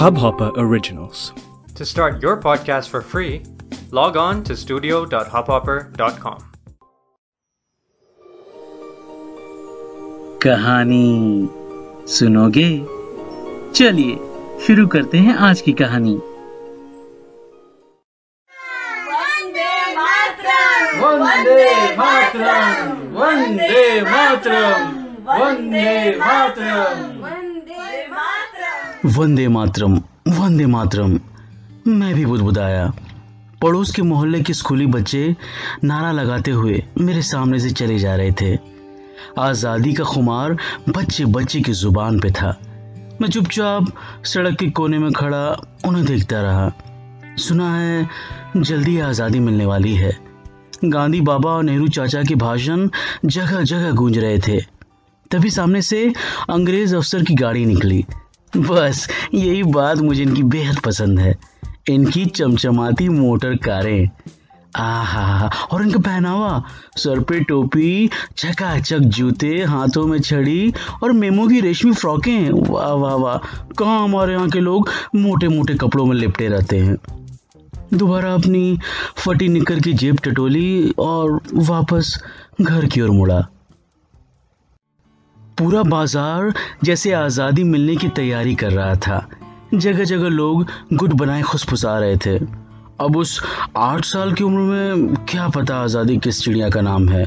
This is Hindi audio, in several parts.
Hubhopper Originals. To start your podcast for free, log on to studio.hubhopper.com. कहानी सुनोगे चलिए शुरू करते हैं आज की कहानी वंदे मातरम वंदे मातरम वंदे मातरम। वंदे मातरम वंदे मातरम। मैं भी बुदबुदाया। पड़ोस के मोहल्ले के स्कूली बच्चे नारा लगाते हुए मेरे सामने से चले जा रहे थे। आज़ादी का खुमार बच्चे बच्चे की ज़ुबान पे था। मैं चुपचाप सड़क के कोने में खड़ा उन्हें देखता रहा। सुना है जल्दी आज़ादी मिलने वाली है। गांधी बाबा और नेहरू चाचा के भाषण जगह जगह गूंज रहे थे। तभी सामने से अंग्रेज़ अफसर की गाड़ी निकली। बस, यही बात मुझे इनकी बेहद पसंद है। इनकी चमचमाती मोटर कारें। आहा, और इनका पहनावा? सर पे टोपी, चकाचक जूते, हाथों में छड़ी और मेमो की रेशमी फ्रॉकें। वाह वाह वाह। कहाँ हमारे यहाँ के लोग मोटे मोटे कपड़ों में लिपटे रहते हैं। दोबारा अपनी फटी निकर की जेब टटोली और वापस घर की ओर मुड़ा। पूरा बाज़ार जैसे आज़ादी मिलने की तैयारी कर रहा था। जगह जगह लोग गुट बनाए खुशफुसा रहे थे। अब उस आठ साल की उम्र में क्या पता आज़ादी किस चिड़िया का नाम है।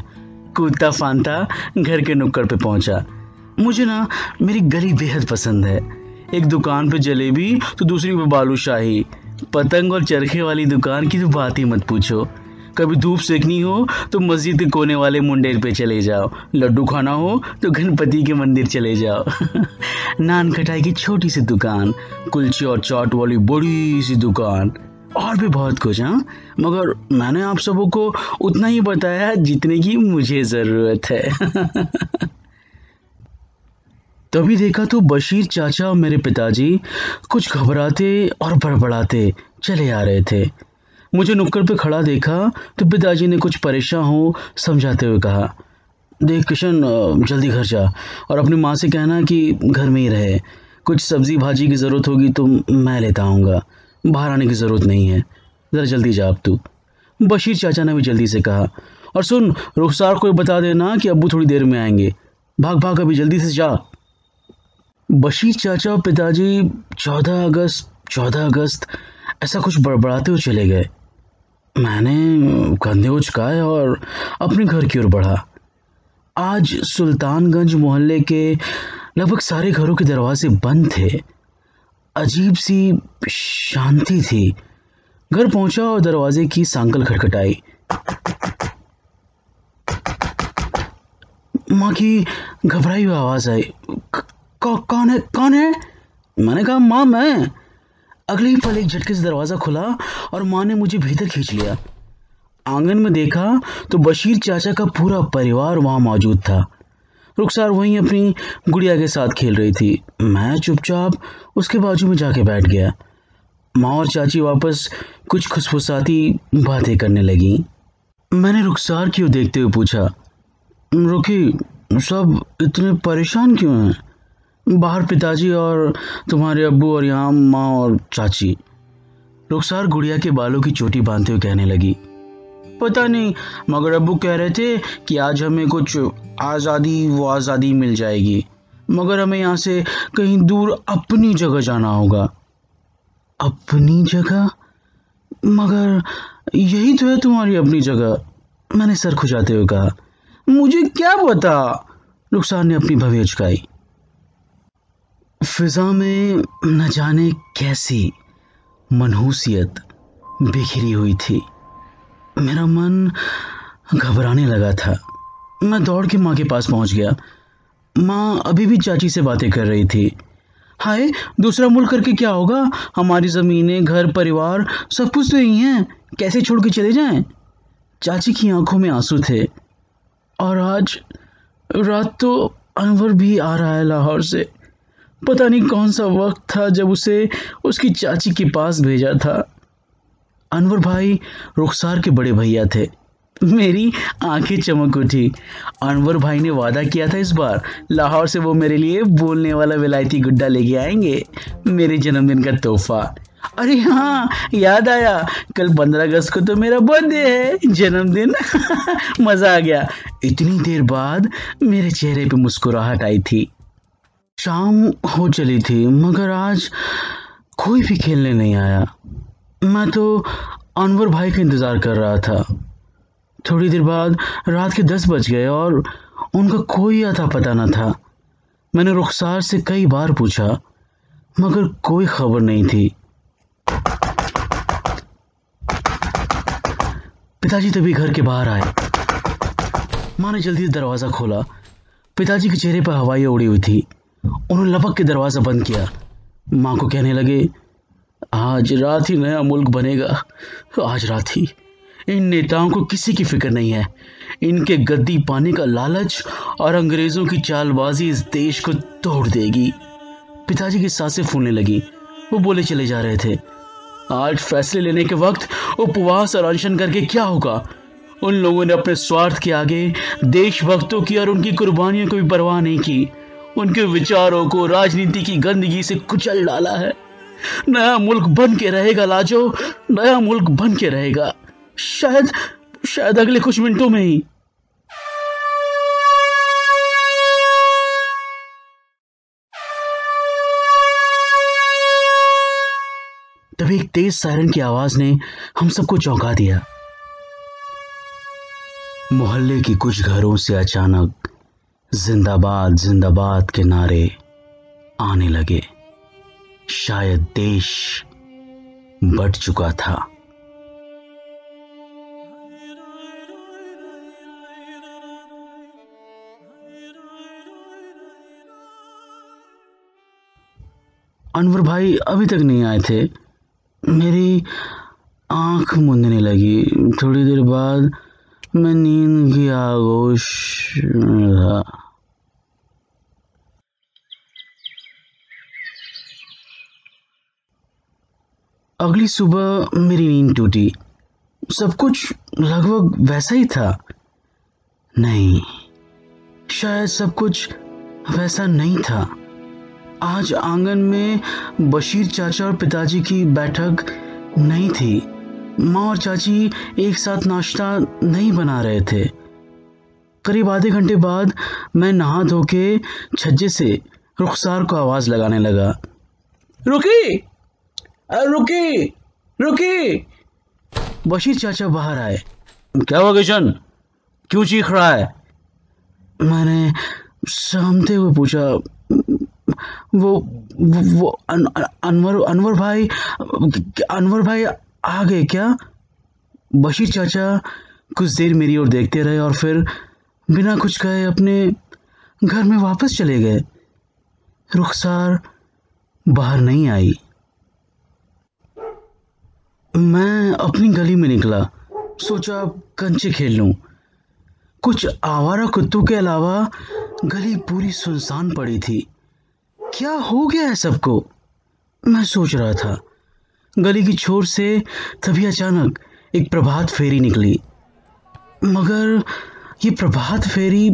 कूदता फानता घर के नुक्कड़ पे पहुँचा। मुझे ना मेरी गली बेहद पसंद है। एक दुकान पे जलेबी तो दूसरी पे बालूशाही पतंग और चरखे वाली दुकान की तो बात ही मत पूछो। कभी धूप सेकनी हो तो मस्जिद के कोने वाले मुंडेर पे चले जाओ। लड्डू खाना हो तो गणपति के मंदिर चले जाओ। नान खटाई की छोटी सी दुकान, कुलचे और चाट वाली बड़ी सी दुकान। और भी बहुत कुछ हाँ। मगर मैंने आप सबों को उतना ही बताया जितने की मुझे ज़रूरत है। तभी देखा तो बशीर चाचा और मेरे पिताजी कुछ घबराते और बड़बड़ाते चले आ रहे थे। मुझे नुक्कड़ पे खड़ा देखा तो पिताजी ने कुछ परेशान हो समझाते हुए कहा, देख किशन जल्दी घर जा और अपनी माँ से कहना कि घर में ही रहे। कुछ सब्ज़ी भाजी की ज़रूरत होगी तो मैं लेता आऊँगा। बाहर आने की ज़रूरत नहीं है। ज़रा जल्दी जा अब तू। बशीर चाचा ने भी जल्दी से कहा, और सुन, रुखसार को बता देना कि अबू थोड़ी देर में आएँगे। भाग भाग, अभी जल्दी से जा। बशीर चाचा और पिताजी चौदह अगस्त चौदह अगस्त ऐसा कुछ बड़बड़ाते हुए चले गए। मैंने कंधे उचकाए और अपने घर की ओर बढ़ा। आज सुल्तानगंज मोहल्ले के लगभग सारे घरों के दरवाजे बंद थे। अजीब सी शांति थी। घर पहुँचा और दरवाजे की सांकल खटखटाई। माँ की घबराई हुई आवाज़ आई। कौन है कौन है? मैंने कहा, माँ, मैं। अगले ही पल एक झटके से दरवाज़ा खुला और माँ ने मुझे भीतर खींच लिया। आँगन में देखा तो बशीर चाचा का पूरा परिवार वहाँ मौजूद था। रुखसार वहीं अपनी गुड़िया के साथ खेल रही थी। मैं चुपचाप उसके बाजू में जाके बैठ गया। माँ और चाची वापस कुछ खुशफुसाती बातें करने लगी। मैंने रुखसार क्यों देखते हुए पूछा, रुखी, सब इतने परेशान क्यों हैं? बाहर पिताजी और तुम्हारे अब्बू और यहाँ माँ और चाची। रुखसार गुड़िया के बालों की चोटी बांधते हुए कहने लगी, पता नहीं, मगर अब्बू कह रहे थे कि आज हमें कुछ आज़ादी, वो आज़ादी मिल जाएगी। मगर हमें यहाँ से कहीं दूर अपनी जगह जाना होगा। अपनी जगह? मगर यही तो है तुम्हारी अपनी जगह, मैंने सर खुजाते हुए कहा। मुझे क्या पता? रुखसार ने अपनी भवे उचकाई फिजा में न जाने कैसी मनहूसियत बिखरी हुई थी। मेरा मन घबराने लगा था। मैं दौड़ के माँ के पास पहुँच गया। माँ अभी भी चाची से बातें कर रही थी। हाय, दूसरा मुल्क करके क्या होगा? हमारी ज़मीनें, घर, परिवार सब कुछ तो यही है। कैसे छोड़ के चले जाएँ? चाची की आँखों में आँसू थे। और आज रात तो अनवर भी आ रहा है लाहौर से। पता नहीं कौन सा वक्त था जब उसे उसकी चाची के पास भेजा था। अनवर भाई रुखसार के बड़े भैया थे। मेरी आँखें चमक उठी। अनवर भाई ने वादा किया था इस बार, लाहौर से वो मेरे लिए बोलने वाला विलायती गुड्डा लेके आएँगे, मेरे जन्मदिन का तोहफा। अरे हाँ याद आया, कल पंद्रह अगस्त को तो मेरा बर्थडे है, जन्मदिन। मज़ा आ गया। इतनी देर बाद मेरे चेहरे पे मुस्कुराहट आई थी। शाम हो चली थी, मगर आज कोई भी खेलने नहीं आया। मैं तो अनवर भाई का इंतज़ार कर रहा था। थोड़ी देर बाद रात के दस बज गए और उनका कोई अता पता न था। मैंने रुखसार से कई बार पूछा, मगर कोई खबर नहीं थी। पिताजी तभी घर के बाहर आए। माँ ने जल्दी दरवाज़ा खोला। पिताजी के चेहरे पर हवाई उड़ी हुई थी। उन्होंने लपक के दरवाज़ा बंद किया। माँ को कहने लगे, आज रात ही नया मुल्क बनेगा। आज रात ही इन नेताओं को किसी की फ़िक्र नहीं है। इनके गद्दी पाने का लालच और अंग्रेज़ों की चालबाजी इस देश को तोड़ देगी। पिताजी की साँसें फूलने लगी। वो बोले चले जा रहे थे। आज फैसले लेने के वक्त उपवास और अनशन करके क्या होगा? उन लोगों ने अपने स्वार्थ के आगे देशभक्तों की और उनकी कुर्बानियों को भी परवाह नहीं की। उनके विचारों को राजनीति की गंदगी से कुचल डाला है। नया मुल्क बन के रहेगा, लाजो। नया मुल्क बन के रहेगा। शायद शायद अगले कुछ मिनटों में ही। तभी एक तेज सायरन की आवाज़ ने हम सबको चौंका दिया। मोहल्ले की कुछ घरों से अचानक जिंदाबाद जिंदाबाद के नारे आने लगे। शायद देश बट चुका था। अनवर भाई अभी तक नहीं आए थे। मेरी आँख मुंदने लगी। थोड़ी देर बाद मैं नींद की आगोश में था अगली सुबह मेरी नींद टूटी। सब कुछ लगभग वैसा ही था। नहीं, शायद सब कुछ वैसा नहीं था। आज आँगन में बशीर चाचा और पिताजी की बैठक नहीं थी। माँ और चाची एक साथ नाश्ता नहीं बना रहे थे। करीब आधे घंटे बाद मैं नहा धो के छज्जे से रुखसार को आवाज़ लगाने लगा। रुकी! रुकी! रुकी! बशीर चाचा बाहर आए। क्या हुआ किशन? क्यों चीख रहा है? मैंने सहमते हुए पूछा वो वो अन, अनवर अनवर भाई अनवर भाई आ गए क्या? बशीर चाचा कुछ देर मेरी ओर देखते रहे और फिर बिना कुछ कहे अपने घर में वापस चले गए। रुखसार बाहर नहीं आई। मैं अपनी गली में निकला। सोचा कंचे खेल लूँ। कुछ आवारा कुत्तों के अलावा गली पूरी सुनसान पड़ी थी। क्या हो गया है सबको? मैं सोच रहा था। गली की छोर से तभी अचानक एक प्रभात फेरी निकली। मगर ये प्रभात फेरी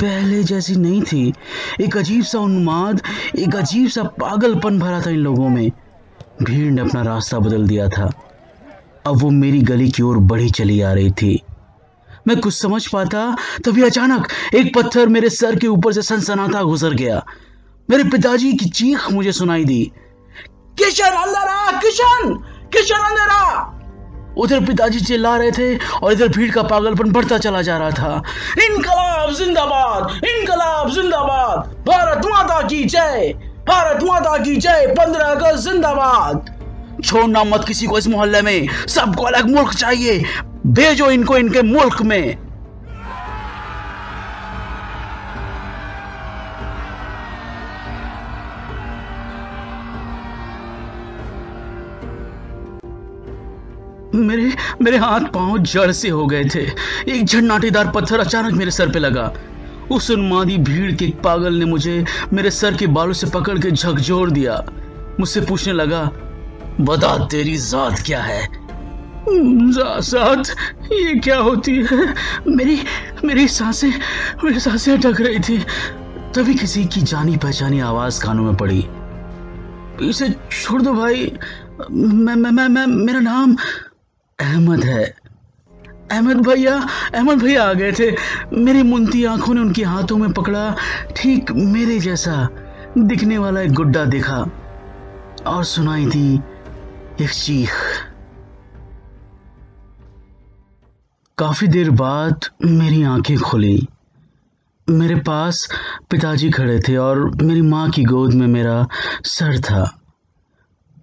पहले जैसी नहीं थी। एक अजीब सा उन्माद, एक अजीब सा पागलपन भरा था इन लोगों में। भीड़ ने अपना रास्ता बदल दिया था। अब वो मेरी गली की ओर बढ़ी चली आ रही थी। मैं कुछ समझ पाता, तभी अचानक एक पत्थर मेरे सर के ऊपर से सनसनाता गुजर गया। मेरे पिताजी की चीख मुझे सुनाई दी। किशन अंदर आ, किशन! किशन अंदर आ! उधर पिताजी चिल्ला रहे थे और इधर भीड़ का पागलपन बढ़ता चला जा रहा था। इनकलाब जिंदाबाद! इनकलाब जिंदाबाद! भारत माता की जय! भारत माता की जय! पंद्रह अगस्त जिंदाबाद! छोड़ना मत किसी को इस मोहल्ले में। सबको अलग मुल्क चाहिए। भेजो इनको इनके मुल्क में। मेरे मेरे हाथ पाँव जड़ से हो गए थे। एक झन्नाटेदार पत्थर अचानक मेरे सर पे लगा। उस उन्मादी भीड़ के पागल ने मुझे मेरे सर के बालों से पकड़ के झकझोर दिया। मुझसे पूछने लगा बता तेरी जात क्या है? साथ ये क्या होती है? मेरी मेरी साँसें मेरी साँसें अटक रही थी। तभी किसी की जानी पहचानी आवाज़ कानों में पड़ी। इसे छोड़ दो भाई। मैं मैं मैं, मैं मेरा नाम अहमद है। अहमद भैया अहमद भैया आ गए थे। मेरी मुंती आँखों ने उनके हाथों में पकड़ा, ठीक मेरे जैसा दिखने वाला एक गुड्डा देखा और सुनाई थी एक चीख। काफ़ी देर बाद मेरी आँखें खुली। मेरे पास पिताजी खड़े थे और मेरी माँ की गोद में मेरा सर था।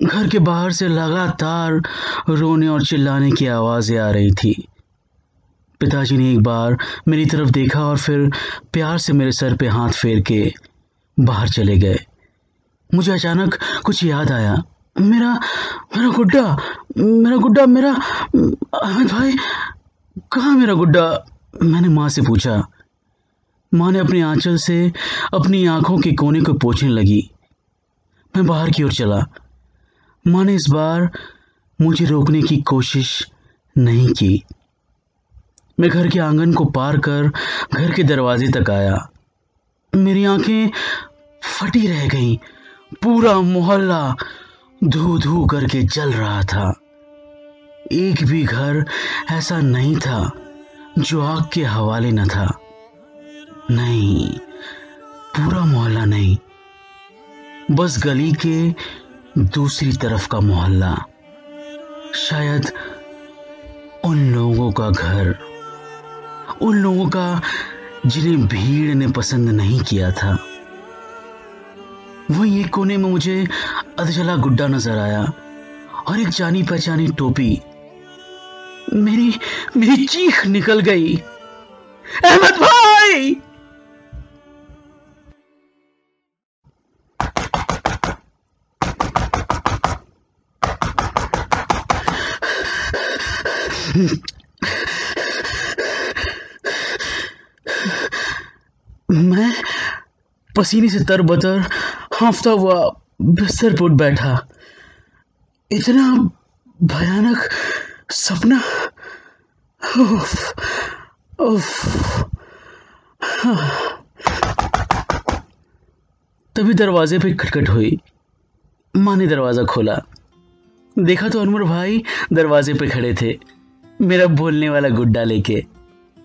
घर के बाहर से लगातार रोने और चिल्लाने की आवाज़ें आ रही थी। पिताजी ने एक बार मेरी तरफ़ देखा और फिर प्यार से मेरे सर पे हाथ फेर के बाहर चले गए। मुझे अचानक कुछ याद आया। मेरा मेरा गुड्डा मेरा गुड्डा, मेरा अहमद भाई, कहाँ मेरा गुड्डा? मैंने माँ से पूछा। माँ ने अपने आंचल से अपनी आँखों के कोने को पोछने लगी। मैं बाहर की ओर चला। माँ ने इस बार मुझे रोकने की कोशिश नहीं की। मैं घर के आँगन को पार कर घर के दरवाजे तक आया। मेरी आँखें फटी रह गईं। पूरा मोहल्ला धू धू करके जल रहा था। एक भी घर ऐसा नहीं था जो आग के हवाले न था। नहीं, पूरा मोहल्ला नहीं। बस गली के दूसरी तरफ़ का मोहल्ला। शायद उन लोगों का घर। उन लोगों का जिन्हें भीड़ ने पसंद नहीं किया था। वहीं एक कोने में मुझे अधजला गुड्डा नज़र आया और एक जानी पहचानी टोपी मेरी मेरी चीख निकल गई। अहमद भाई! मैं पसीने से तर बतर हाफता हुआ बिस्तर पर बैठा। इतना भयानक सपना उफ, उफ, तभी दरवाजे पे खटखट हुई। माँ ने दरवाज़ा खोला। देखा तो अनवर भाई दरवाजे पे खड़े थे। मेरा बोलने वाला गुड्डा लेके।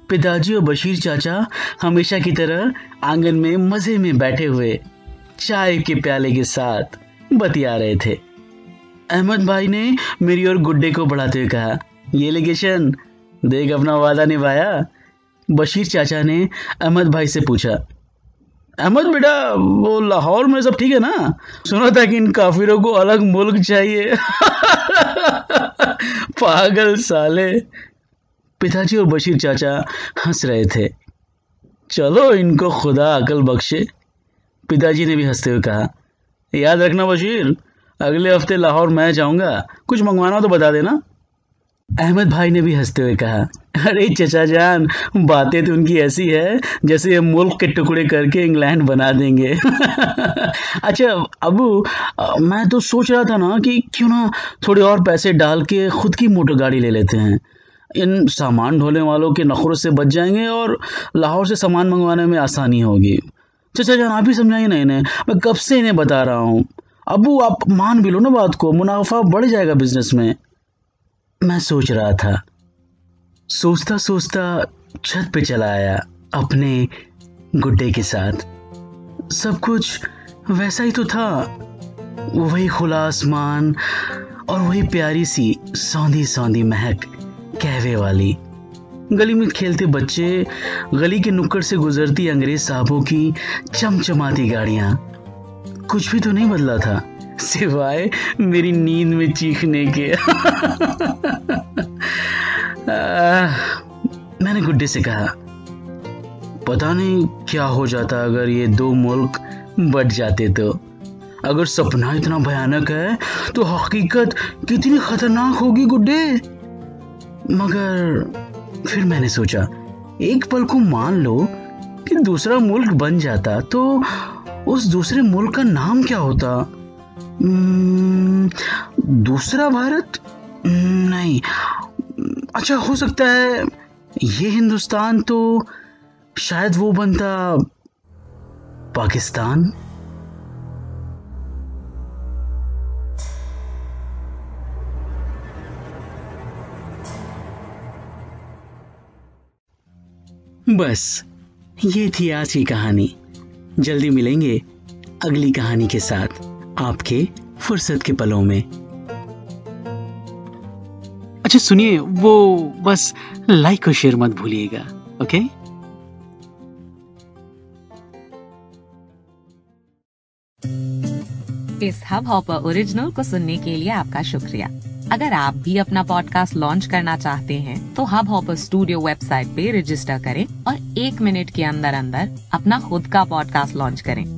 पिताजी और बशीर चाचा हमेशा की तरह आँगन में मज़े में बैठे हुए चाय के प्याले के साथ बतिया रहे थे। अहमद भाई ने मेरी और गुड्डे को बढ़ाते हुए कहा, ये लेगेशन देख अपना वादा निभाया? बशीर चाचा ने अहमद भाई से पूछा अहमद बेटा, वो लाहौर में सब ठीक है ना? सुना था कि इन काफिरों को अलग मुल्क चाहिए। पागल साले। पिताजी और बशीर चाचा हंस रहे थे। चलो इनको खुदा अकल बख्शे। पिताजी ने भी हँसते हुए कहा, याद रखना बशीर, अगले हफ़्ते लाहौर मैं जाऊँगा। कुछ मंगवाना तो बता देना। अहमद भाई ने भी हँसते हुए कहा, अरे चचा जान, बातें तो उनकी ऐसी है, जैसे ये मुल्क के टुकड़े करके इंग्लैंड बना देंगे. अच्छा अबू मैं तो सोच रहा था ना कि क्यों ना थोड़े और पैसे डाल के खुद की मोटर गाड़ी ले लेते हैं। इन सामान ढोने वालों के नखरों से बच जाएँगे और लाहौर से सामान मंगवाने में आसानी होगी। चचा जान, आप ही समझाइए ना इन्हें, मैं कब से इन्हें बता रहा हूँ। अबू, आप मान भी लो ना बात को, मुनाफा बढ़ जाएगा बिज़नेस में। मैं सोच रहा था। सोचता सोचता छत पे चला आया, अपने गुड्डे के साथ। सब कुछ वैसा ही तो था। वही खुला आसमान और वही प्यारी सी सौंधी सौंधी महक कहवे वाली। गली में खेलते बच्चे, गली के नुक्कड़ से गुजरती अंग्रेज़ साहबों की चमचमाती गाड़ियाँ। कुछ भी तो नहीं बदला था। सिवाय मेरी नींद में चीखने के। आ, मैंने गुड्डे से कहा पता नहीं क्या हो जाता अगर ये दो मुल्क बट जाते तो। अगर सपना इतना भयानक है तो हकीकत कितनी खतरनाक होगी गुड्डे। मगर फिर मैंने सोचा एक पल को मान लो कि दूसरा मुल्क बन जाता तो उस दूसरे मुल्क का नाम क्या होता? दूसरा भारत? नहीं। अच्छा हो सकता है ये हिंदुस्तान तो शायद वो बनता पाकिस्तान। बस, ये थी आज की कहानी। जल्दी मिलेंगे अगली कहानी के साथ। आपके फुर्सत के पलों में। अच्छा सुनिए वो बस लाइक और शेयर मत भूलिएगा ओके इस हब हॉपर ओरिजिनल को सुनने के लिए आपका शुक्रिया। अगर आप भी अपना पॉडकास्ट लॉन्च करना चाहते हैं तो हब हॉपर स्टूडियो वेबसाइट पे रजिस्टर करें और एक मिनट के अंदर अंदर अपना खुद का पॉडकास्ट लॉन्च करें।